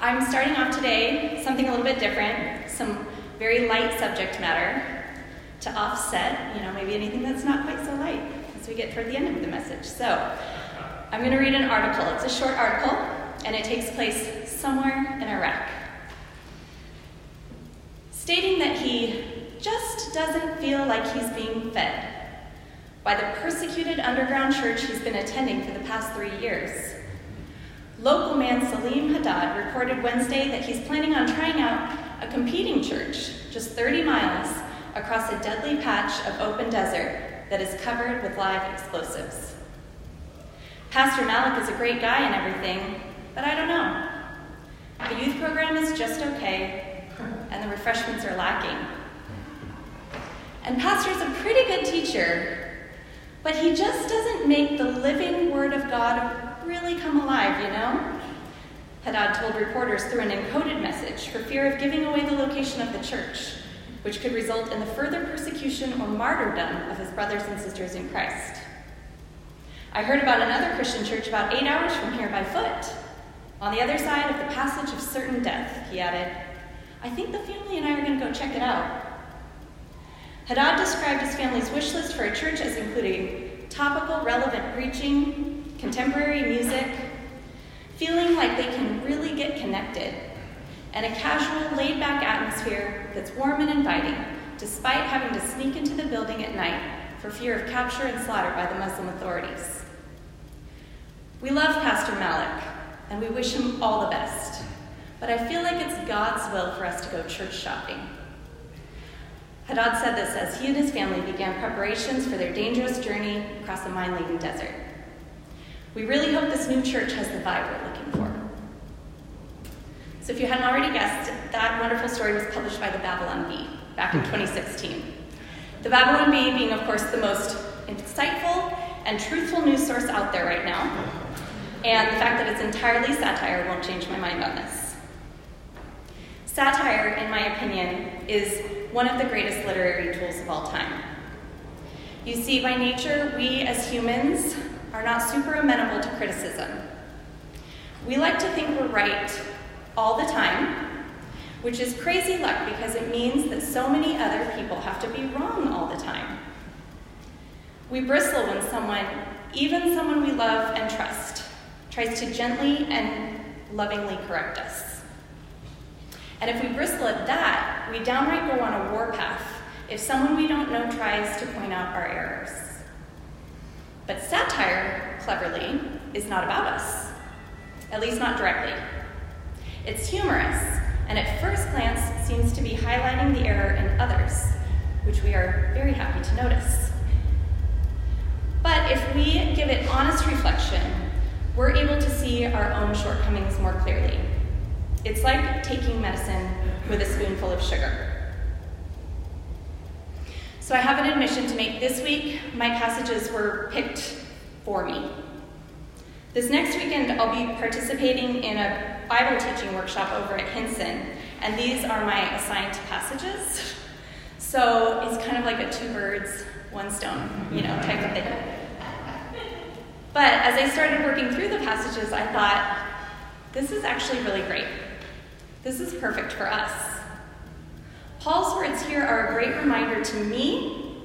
I'm starting off today something a little bit different, some very light subject matter to offset, you know, maybe anything that's not quite so light as we get toward the end of the message. So, I'm going to read an article. It's a short article, and it takes place somewhere in Iraq. Stating that he just doesn't feel like he's being fed by the persecuted underground church he's been attending for the past three years. Local man Salim Haddad reported Wednesday that he's planning on trying out a competing church just 30 miles across a deadly patch of open desert that is covered with live explosives. Pastor Malik is a great guy and everything, but I don't know. The youth program is just okay, and the refreshments are lacking. And Pastor's a pretty good teacher, but he just doesn't make the living Word of God really come alive, you know? Haddad told reporters through an encoded message for fear of giving away the location of the church, which could result in the further persecution or martyrdom of his brothers and sisters in Christ. I heard about another Christian church about eight hours from here by foot, on the other side of the passage of certain death, he added. I think the family and I are going to go check it out. Haddad described his family's wish list for a church as including topical, relevant preaching, contemporary music, feeling like they can really get connected, and a casual, laid back atmosphere that's warm and inviting, despite having to sneak into the building at night for fear of capture and slaughter by the Muslim authorities. We love Pastor Malik, and we wish him all the best, but I feel like it's God's will for us to go church shopping. Haddad said this as he and his family began preparations for their dangerous journey across the mine laden desert. We really hope this new church has the vibe we're looking for. So, if you hadn't already guessed, that wonderful story was published by the Babylon Bee back in 2016. The Babylon Bee being, of course, the most insightful and truthful news source out there right now. And the fact that it's entirely satire won't change my mind on this. Satire, in my opinion, is one of the greatest literary tools of all time. You see, by nature, we as humans are not super amenable to criticism. We like to think we're right all the time, which is crazy luck because it means that so many other people have to be wrong all the time. We bristle when someone, even someone we love and trust, tries to gently and lovingly correct us. And if we bristle at that, we downright go on a warpath if someone we don't know tries to point out our errors. But satire, cleverly, is not about us, at least not directly. It's humorous, and at first glance seems to be highlighting the error in others, which we are very happy to notice. But if we give it honest reflection, we're able to see our own shortcomings more clearly. It's like taking medicine with a spoonful of sugar. So I have an admission to make this week. My passages were picked for me. This next weekend, I'll be participating in a Bible teaching workshop over at Hinson, and these are my assigned passages. So it's kind of like a two birds, one stone, you know, type of thing. But as I started working through the passages, I thought, this is actually really great. This is perfect for us. Paul's words here are a great reminder to me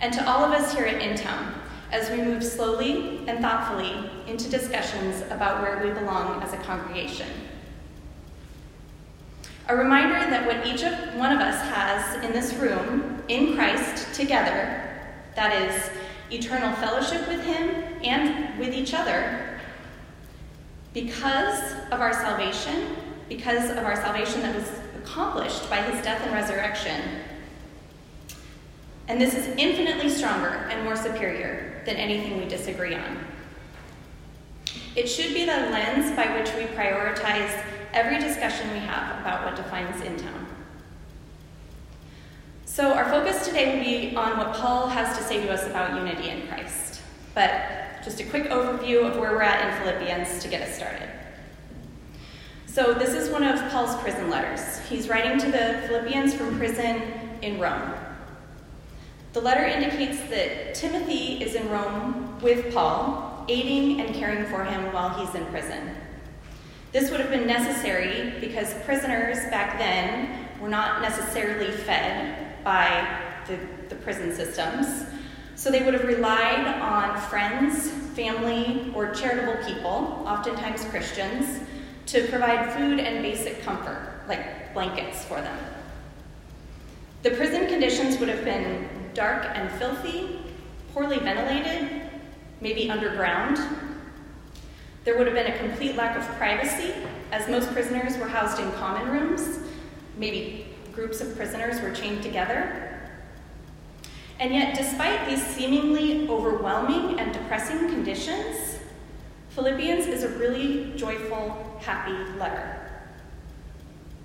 and to all of us here at InTown as we move slowly and thoughtfully into discussions about where we belong as a congregation. A reminder that what each of one of us has in this room, in Christ, together, that is, eternal fellowship with Him and with each other, because of our salvation, because of our salvation that was accomplished by his death and resurrection. And this is infinitely stronger and more superior than anything we disagree on. It should be the lens by which we prioritize every discussion we have about what defines InTown. So, our focus today will be on what Paul has to say to us about unity in Christ. But just a quick overview of where we're at in Philippians to get us started. So, this is one of Paul's prison letters. He's writing to the Philippians from prison in Rome. The letter indicates that Timothy is in Rome with Paul, aiding and caring for him while he's in prison. This would have been necessary because prisoners back then were not necessarily fed by the, the prison systems. So they would have relied on friends, family, or charitable people, oftentimes Christians, to provide food and basic comfort, like blankets for them. The prison conditions would have been dark and filthy, poorly ventilated, maybe underground. There would have been a complete lack of privacy, as most prisoners were housed in common rooms. Maybe groups of prisoners were chained together. And yet, despite these seemingly overwhelming and depressing conditions, Philippians is a really joyful, happy letter.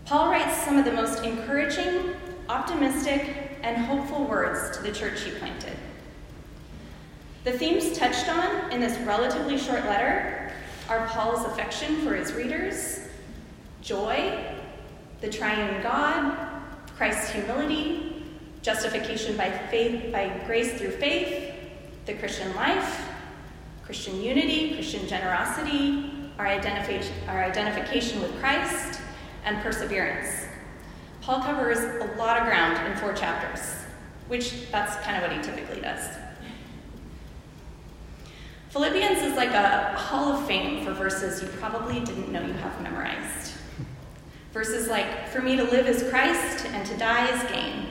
Paul writes some of the most encouraging, optimistic, and hopeful words to the church he planted. The themes touched on in this relatively short letter are Paul's affection for his readers, joy, the triune God, Christ's humility, justification by faith by grace through faith, the Christian life, Christian unity, Christian generosity, our, identifi- our identification with Christ, and perseverance. Paul covers a lot of ground in four chapters, which that's kind of what he typically does. Philippians is like a hall of fame for verses you probably didn't know you have memorized. Verses like, For me to live is Christ and to die is gain.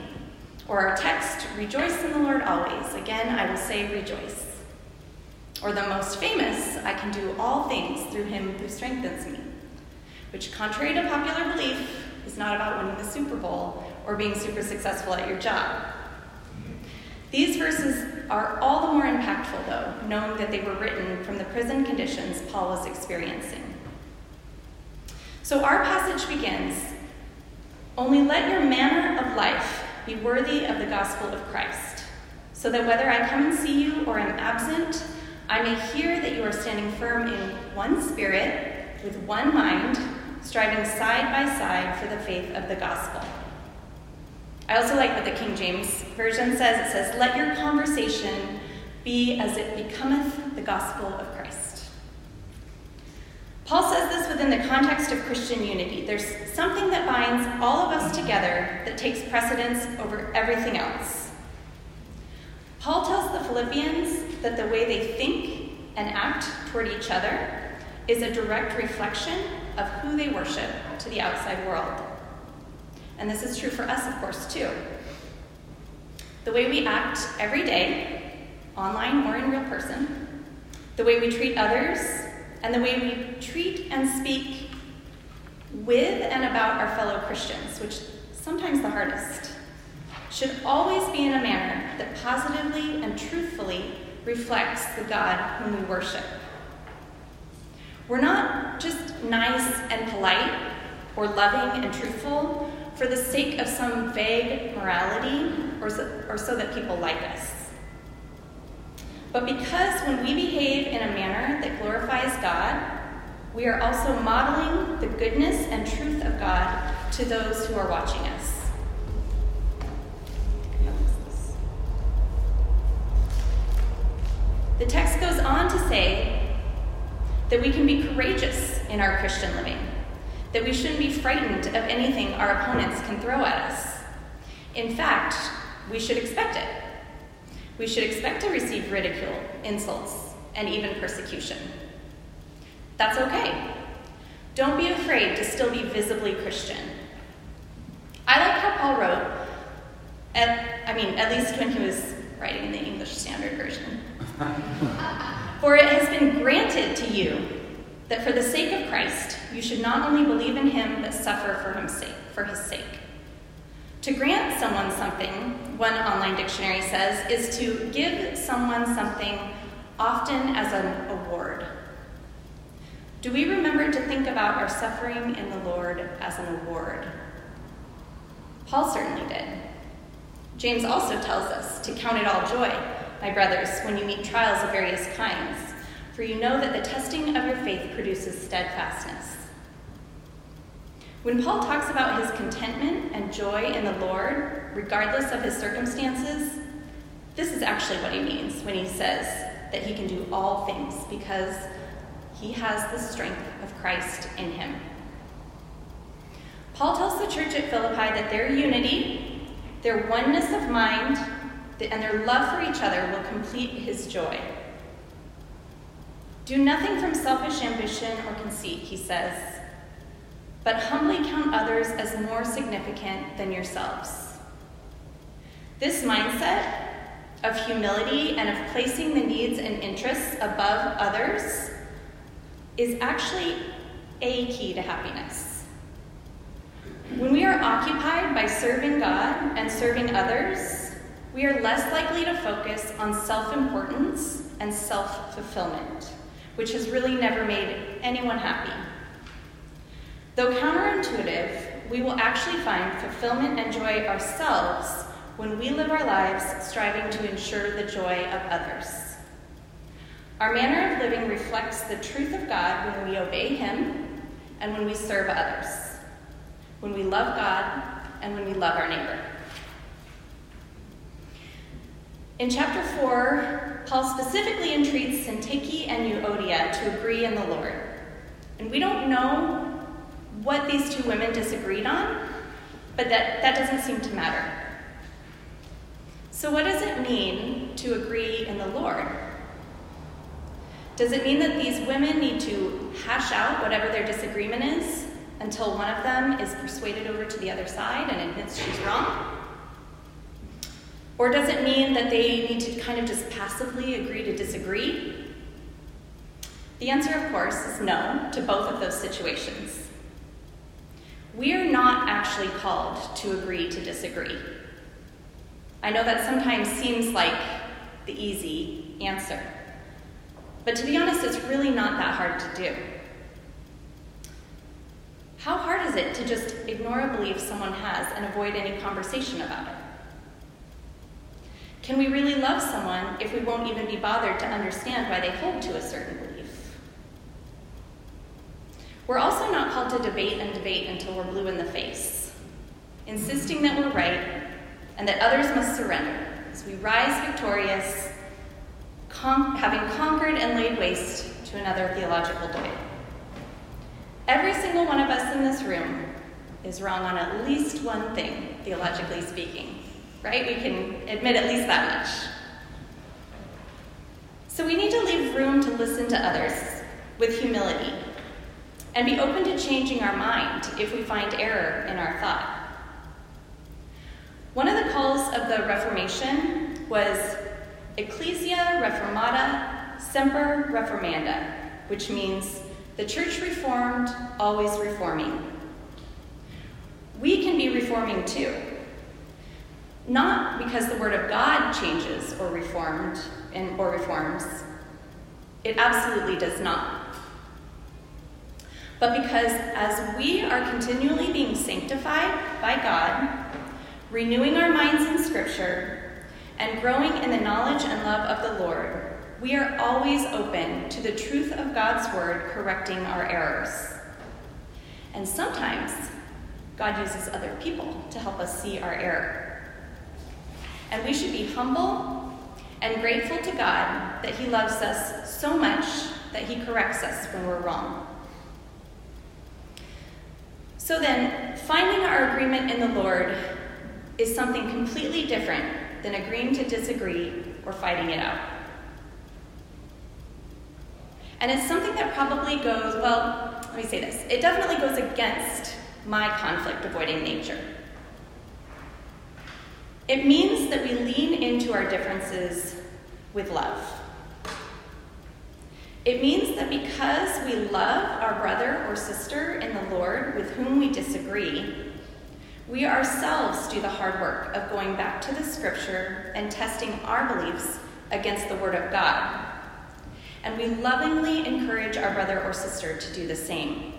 Or our text, Rejoice in the Lord always. Again, I will say rejoice. Or the most famous, I can do all things through him who strengthens me, which, contrary to popular belief, is not about winning the Super Bowl or being super successful at your job. These verses are all the more impactful, though, knowing that they were written from the prison conditions Paul was experiencing. So our passage begins Only let your manner of life be worthy of the gospel of Christ, so that whether I come and see you or am absent, I may hear that you are standing firm in one spirit, with one mind, striving side by side for the faith of the gospel. I also like what the King James Version says. It says, Let your conversation be as it becometh the gospel of Christ. Paul says this within the context of Christian unity. There's something that binds all of us together that takes precedence over everything else. Paul tells the Philippians that the way they think and act toward each other is a direct reflection of who they worship to the outside world. And this is true for us, of course, too. The way we act every day, online or in real person, the way we treat others, and the way we treat and speak with and about our fellow Christians, which sometimes the hardest should always be in a manner that positively and truthfully reflects the God whom we worship. We're not just nice and polite or loving and truthful for the sake of some vague morality or so, or so that people like us. But because when we behave in a manner that glorifies God, we are also modeling the goodness and truth of God to those who are watching us. The text goes on to say that we can be courageous in our Christian living, that we shouldn't be frightened of anything our opponents can throw at us. In fact, we should expect it. We should expect to receive ridicule, insults, and even persecution. That's okay. Don't be afraid to still be visibly Christian. I like how Paul wrote, at, I mean, at least when he was writing in the English Standard Version. for it has been granted to you that for the sake of Christ you should not only believe in him but suffer for his sake. For his sake. To grant someone something, one online dictionary says, is to give someone something often as an award. Do we remember to think about our suffering in the Lord as an award? Paul certainly did. James also tells us to count it all joy my brothers, when you meet trials of various kinds, for you know that the testing of your faith produces steadfastness. When Paul talks about his contentment and joy in the Lord, regardless of his circumstances, this is actually what he means when he says that he can do all things because he has the strength of Christ in him. Paul tells the church at Philippi that their unity, their oneness of mind, and their love for each other will complete his joy. Do nothing from selfish ambition or conceit, he says, but humbly count others as more significant than yourselves. This mindset of humility and of placing the needs and interests above others is actually a key to happiness. When we are occupied by serving God and serving others, we are less likely to focus on self importance and self fulfillment, which has really never made anyone happy. Though counterintuitive, we will actually find fulfillment and joy ourselves when we live our lives striving to ensure the joy of others. Our manner of living reflects the truth of God when we obey Him and when we serve others, when we love God and when we love our neighbor. In chapter 4, Paul specifically entreats Syntyche and Euodia to agree in the Lord. And we don't know what these two women disagreed on, but that, that doesn't seem to matter. So, what does it mean to agree in the Lord? Does it mean that these women need to hash out whatever their disagreement is until one of them is persuaded over to the other side and admits she's wrong? Or does it mean that they need to kind of just passively agree to disagree? The answer, of course, is no to both of those situations. We are not actually called to agree to disagree. I know that sometimes seems like the easy answer. But to be honest, it's really not that hard to do. How hard is it to just ignore a belief someone has and avoid any conversation about it? Can we really love someone if we won't even be bothered to understand why they hold to a certain belief? We're also not called to debate and debate until we're blue in the face, insisting that we're right and that others must surrender as we rise victorious, con- having conquered and laid waste to another theological debate. Every single one of us in this room is wrong on at least one thing, theologically speaking right? We can admit at least that much. So we need to leave room to listen to others with humility and be open to changing our mind if we find error in our thought. One of the calls of the Reformation was Ecclesia Reformata Semper Reformanda, which means the church reformed, always reforming. We can be reforming too. Not because the Word of God changes or reformed and, or reforms. It absolutely does not. But because as we are continually being sanctified by God, renewing our minds in Scripture, and growing in the knowledge and love of the Lord, we are always open to the truth of God's Word correcting our errors. And sometimes God uses other people to help us see our error. And we should be humble and grateful to God that He loves us so much that He corrects us when we're wrong. So then, finding our agreement in the Lord is something completely different than agreeing to disagree or fighting it out. And it's something that probably goes, well, let me say this it definitely goes against my conflict avoiding nature. It means that we lean into our differences with love. It means that because we love our brother or sister in the Lord with whom we disagree, we ourselves do the hard work of going back to the scripture and testing our beliefs against the Word of God. And we lovingly encourage our brother or sister to do the same.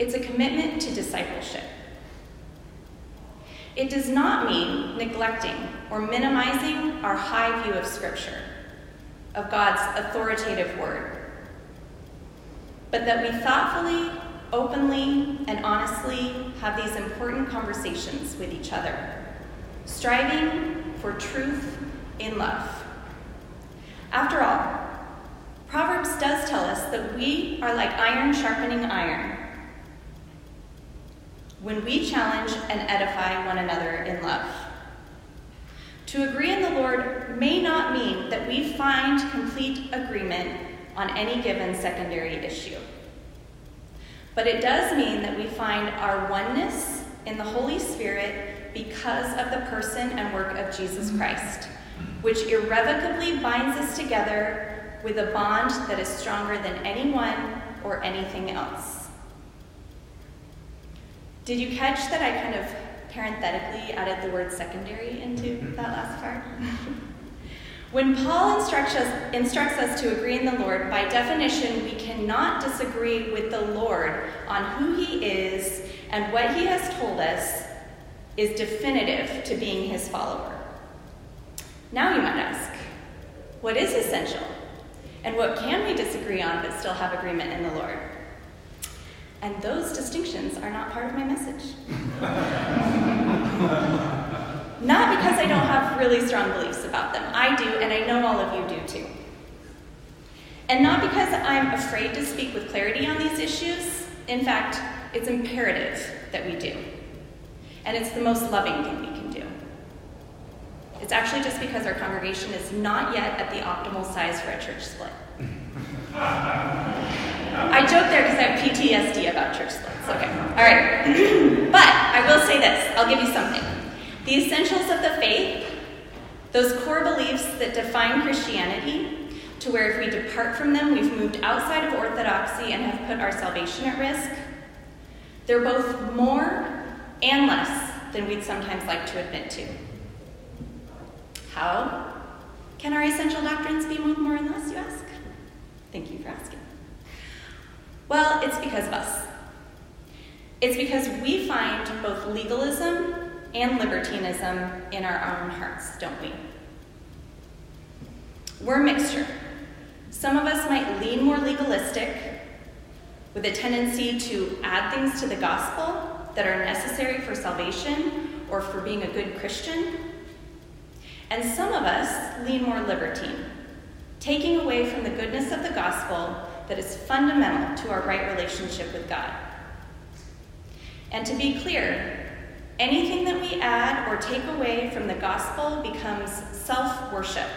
It's a commitment to discipleship. It does not mean neglecting or minimizing our high view of Scripture, of God's authoritative word, but that we thoughtfully, openly, and honestly have these important conversations with each other, striving for truth in love. After all, Proverbs does tell us that we are like iron sharpening iron when we challenge and edify one another in love. To agree in the Lord may not mean that we find complete agreement on any given secondary issue. But it does mean that we find our oneness in the Holy Spirit because of the person and work of Jesus Christ, which irrevocably binds us together with a bond that is stronger than anyone or anything else. Did you catch that I kind of parenthetically added the word secondary into mm-hmm. that last part? when Paul instructs us, instructs us to agree in the Lord, by definition, we cannot disagree with the Lord on who he is and what he has told us is definitive to being his follower. Now you might ask, what is essential? And what can we disagree on but still have agreement in the Lord? And those distinctions are not part of my message. not because I don't have really strong beliefs about them. I do, and I know all of you do too. And not because I'm afraid to speak with clarity on these issues. In fact, it's imperative that we do. And it's the most loving thing we can do. It's actually just because our congregation is not yet at the optimal size for a church split. I joke there because I have PTSD about church splits. Okay, all right. but I will say this I'll give you something. The essentials of the faith, those core beliefs that define Christianity, to where if we depart from them, we've moved outside of orthodoxy and have put our salvation at risk, they're both more and less than we'd sometimes like to admit to. How can our essential doctrines be more and less, you ask? Thank you for asking. Well, it's because of us. It's because we find both legalism and libertinism in our own hearts, don't we? We're a mixture. Some of us might lean more legalistic, with a tendency to add things to the gospel that are necessary for salvation or for being a good Christian. And some of us lean more libertine, taking away from the goodness of the gospel that is fundamental to our right relationship with God. And to be clear, anything that we add or take away from the gospel becomes self worship,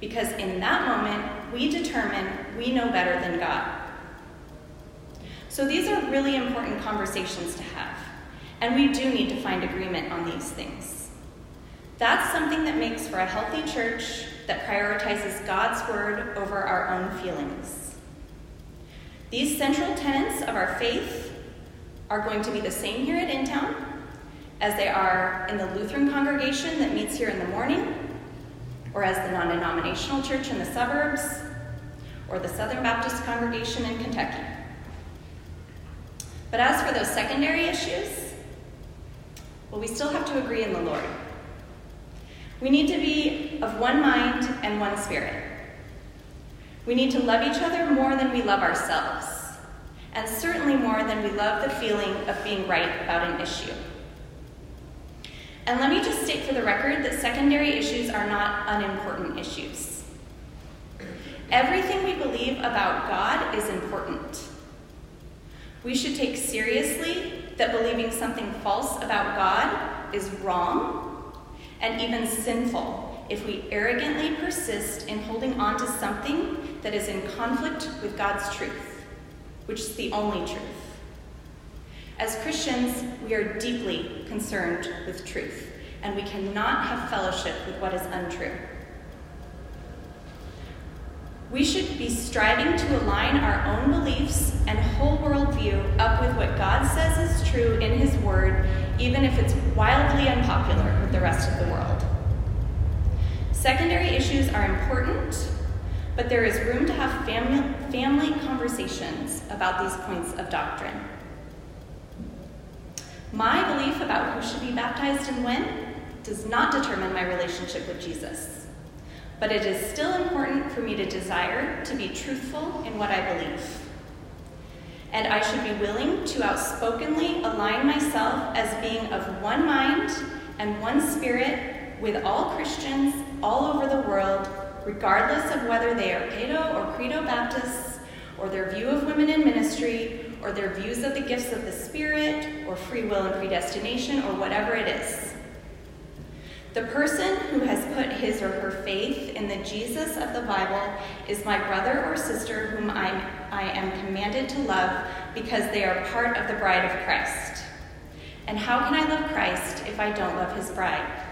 because in that moment, we determine we know better than God. So these are really important conversations to have, and we do need to find agreement on these things. That's something that makes for a healthy church that prioritizes God's word over our own feelings. These central tenets of our faith are going to be the same here at InTown as they are in the Lutheran congregation that meets here in the morning, or as the non denominational church in the suburbs, or the Southern Baptist congregation in Kentucky. But as for those secondary issues, well, we still have to agree in the Lord. We need to be of one mind and one spirit. We need to love each other more than we love ourselves, and certainly more than we love the feeling of being right about an issue. And let me just state for the record that secondary issues are not unimportant issues. Everything we believe about God is important. We should take seriously that believing something false about God is wrong and even sinful if we arrogantly persist in holding on to something that is in conflict with God's truth, which is the only truth. As Christians, we are deeply concerned with truth, and we cannot have fellowship with what is untrue. We should be striving to align our own beliefs and whole worldview up with what God says is true in His Word, even if it's wildly unpopular with the rest of the world. Secondary issues are important, but there is room to have family, family conversations about these points of doctrine. My belief about who should be baptized and when does not determine my relationship with Jesus but it is still important for me to desire to be truthful in what I believe. And I should be willing to outspokenly align myself as being of one mind and one spirit with all Christians all over the world regardless of whether they are Paedo or Credo Baptists, or their view of women in ministry, or their views of the gifts of the Spirit, or free will and predestination, or whatever it is. The person who has put his or her faith in the Jesus of the Bible is my brother or sister whom I'm, I am commanded to love because they are part of the bride of Christ. And how can I love Christ if I don't love his bride?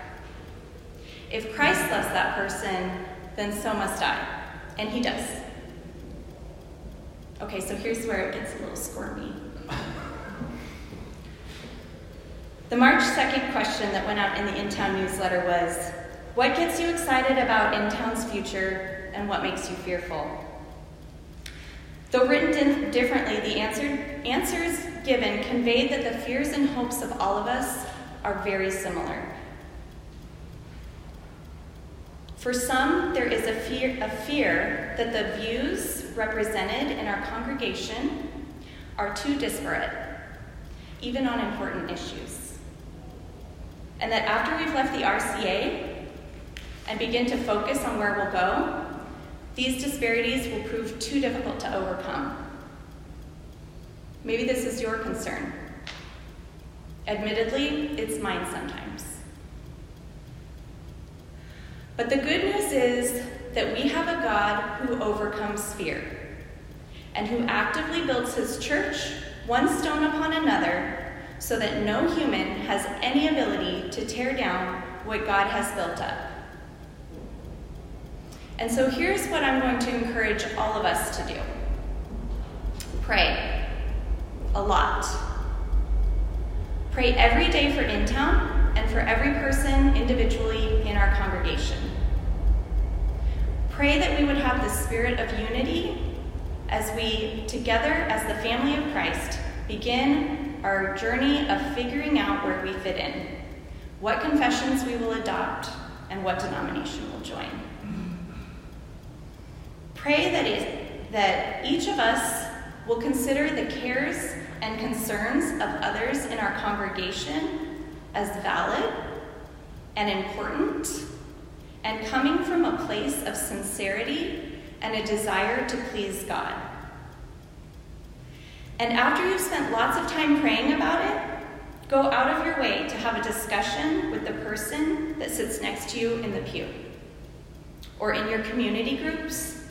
If Christ loves that person, then so must I. And he does. Okay, so here's where it gets a little squirmy. The March 2nd question that went out in the InTown newsletter was What gets you excited about InTown's future and what makes you fearful? Though written differently, the answer, answers given conveyed that the fears and hopes of all of us are very similar. For some, there is a fear, a fear that the views represented in our congregation are too disparate, even on important issues and that after we've left the RCA and begin to focus on where we'll go, these disparities will prove too difficult to overcome. Maybe this is your concern. Admittedly, it's mine sometimes. But the good news is that we have a God who overcomes fear and who actively builds his church one stone upon another so that no human has any ability to tear down what God has built up. And so here's what I'm going to encourage all of us to do pray a lot. Pray every day for InTown and for every person individually in our congregation. Pray that we would have the spirit of unity as we, together as the family of Christ, begin our journey of figuring out where we fit in, what confessions we will adopt, and what denomination we'll join. Pray that, it, that each of us will consider the cares and concerns of others in our congregation as valid and important and coming from a place of sincerity and a desire to please God. And after you've spent lots of time praying about it, go out of your way to have a discussion with the person that sits next to you in the pew, or in your community groups,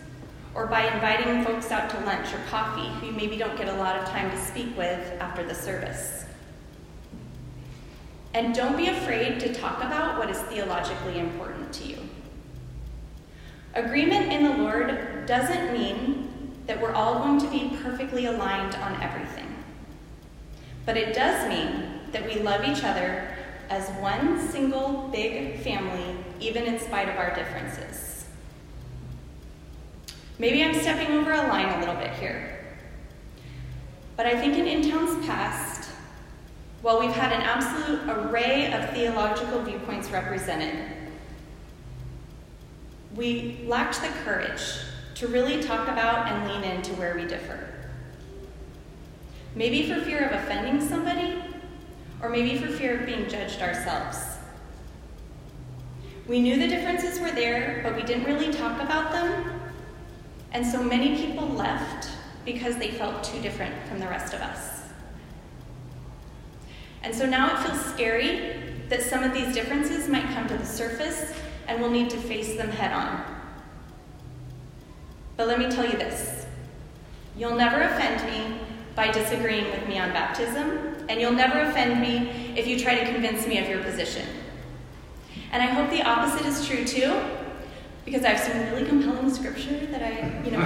or by inviting folks out to lunch or coffee who you maybe don't get a lot of time to speak with after the service. And don't be afraid to talk about what is theologically important to you. Agreement in the Lord doesn't mean that we're all going to be perfectly aligned on everything. But it does mean that we love each other as one single big family, even in spite of our differences. Maybe I'm stepping over a line a little bit here. But I think in InTown's past, while we've had an absolute array of theological viewpoints represented, we lacked the courage to really talk about and lean into where we differ. Maybe for fear of offending somebody, or maybe for fear of being judged ourselves. We knew the differences were there, but we didn't really talk about them, and so many people left because they felt too different from the rest of us. And so now it feels scary that some of these differences might come to the surface and we'll need to face them head on. But let me tell you this you'll never offend me by disagreeing with me on baptism, and you'll never offend me if you try to convince me of your position. And I hope the opposite is true too, because I have some really compelling scripture that I, you know,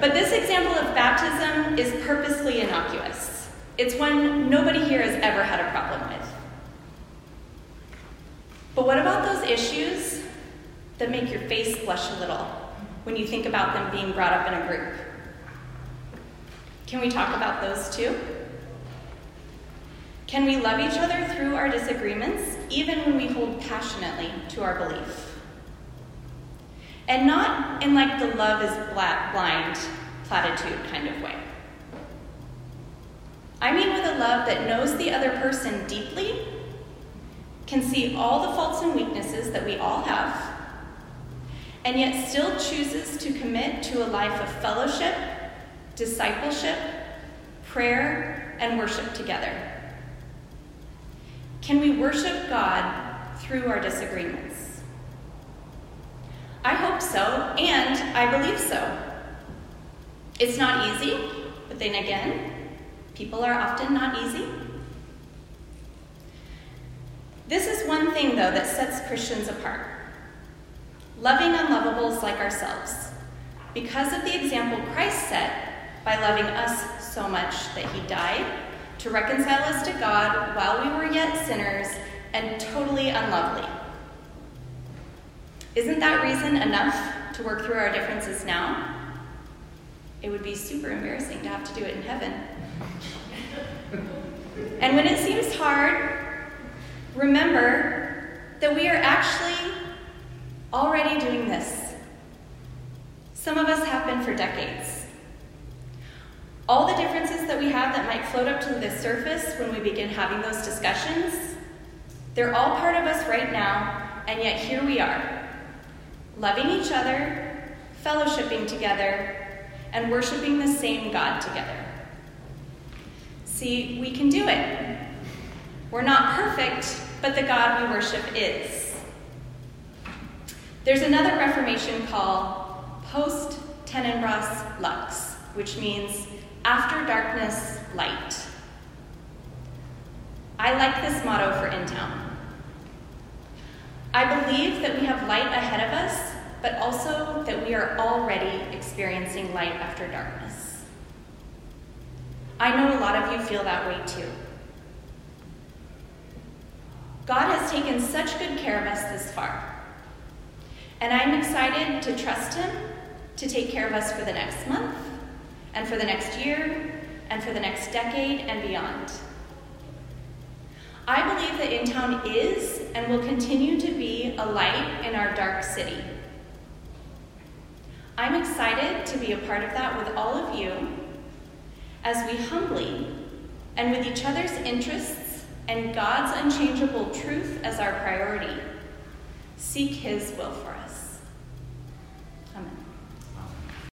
But this example of baptism is purposely innocuous. It's one nobody here has ever had a problem with. But what about those issues that make your face blush a little when you think about them being brought up in a group. Can we talk about those too? Can we love each other through our disagreements, even when we hold passionately to our belief? And not in like the love is blind platitude kind of way. I mean with a love that knows the other person deeply, can see all the faults and weaknesses that we all have, and yet still chooses to commit to a life of fellowship, discipleship, prayer, and worship together? Can we worship God through our disagreements? I hope so, and I believe so. It's not easy, but then again, people are often not easy. This is one thing, though, that sets Christians apart loving unlovables like ourselves, because of the example Christ set by loving us so much that he died to reconcile us to God while we were yet sinners and totally unlovely. Isn't that reason enough to work through our differences now? It would be super embarrassing to have to do it in heaven. And when it seems hard, remember that we are actually already doing this. Some of us have been for decades. All the differences that we have that might float up to the surface when we begin having those discussions, they're all part of us right now, and yet here we are, loving each other, fellowshipping together, and worshiping the same God together. See, we can do it. We're not perfect, but the God we worship is. There's another Reformation call post tenebrae lux, which means after darkness, light. I like this motto for InTown. I believe that we have light ahead of us, but also that we are already experiencing light after darkness. I know a lot of you feel that way too. God has taken such good care of us this far. And I'm excited to trust Him to take care of us for the next month, and for the next year, and for the next decade and beyond. I believe that InTown is and will continue to be a light in our dark city. I'm excited to be a part of that with all of you as we humbly and with each other's interests and God's unchangeable truth as our priority seek His will for us.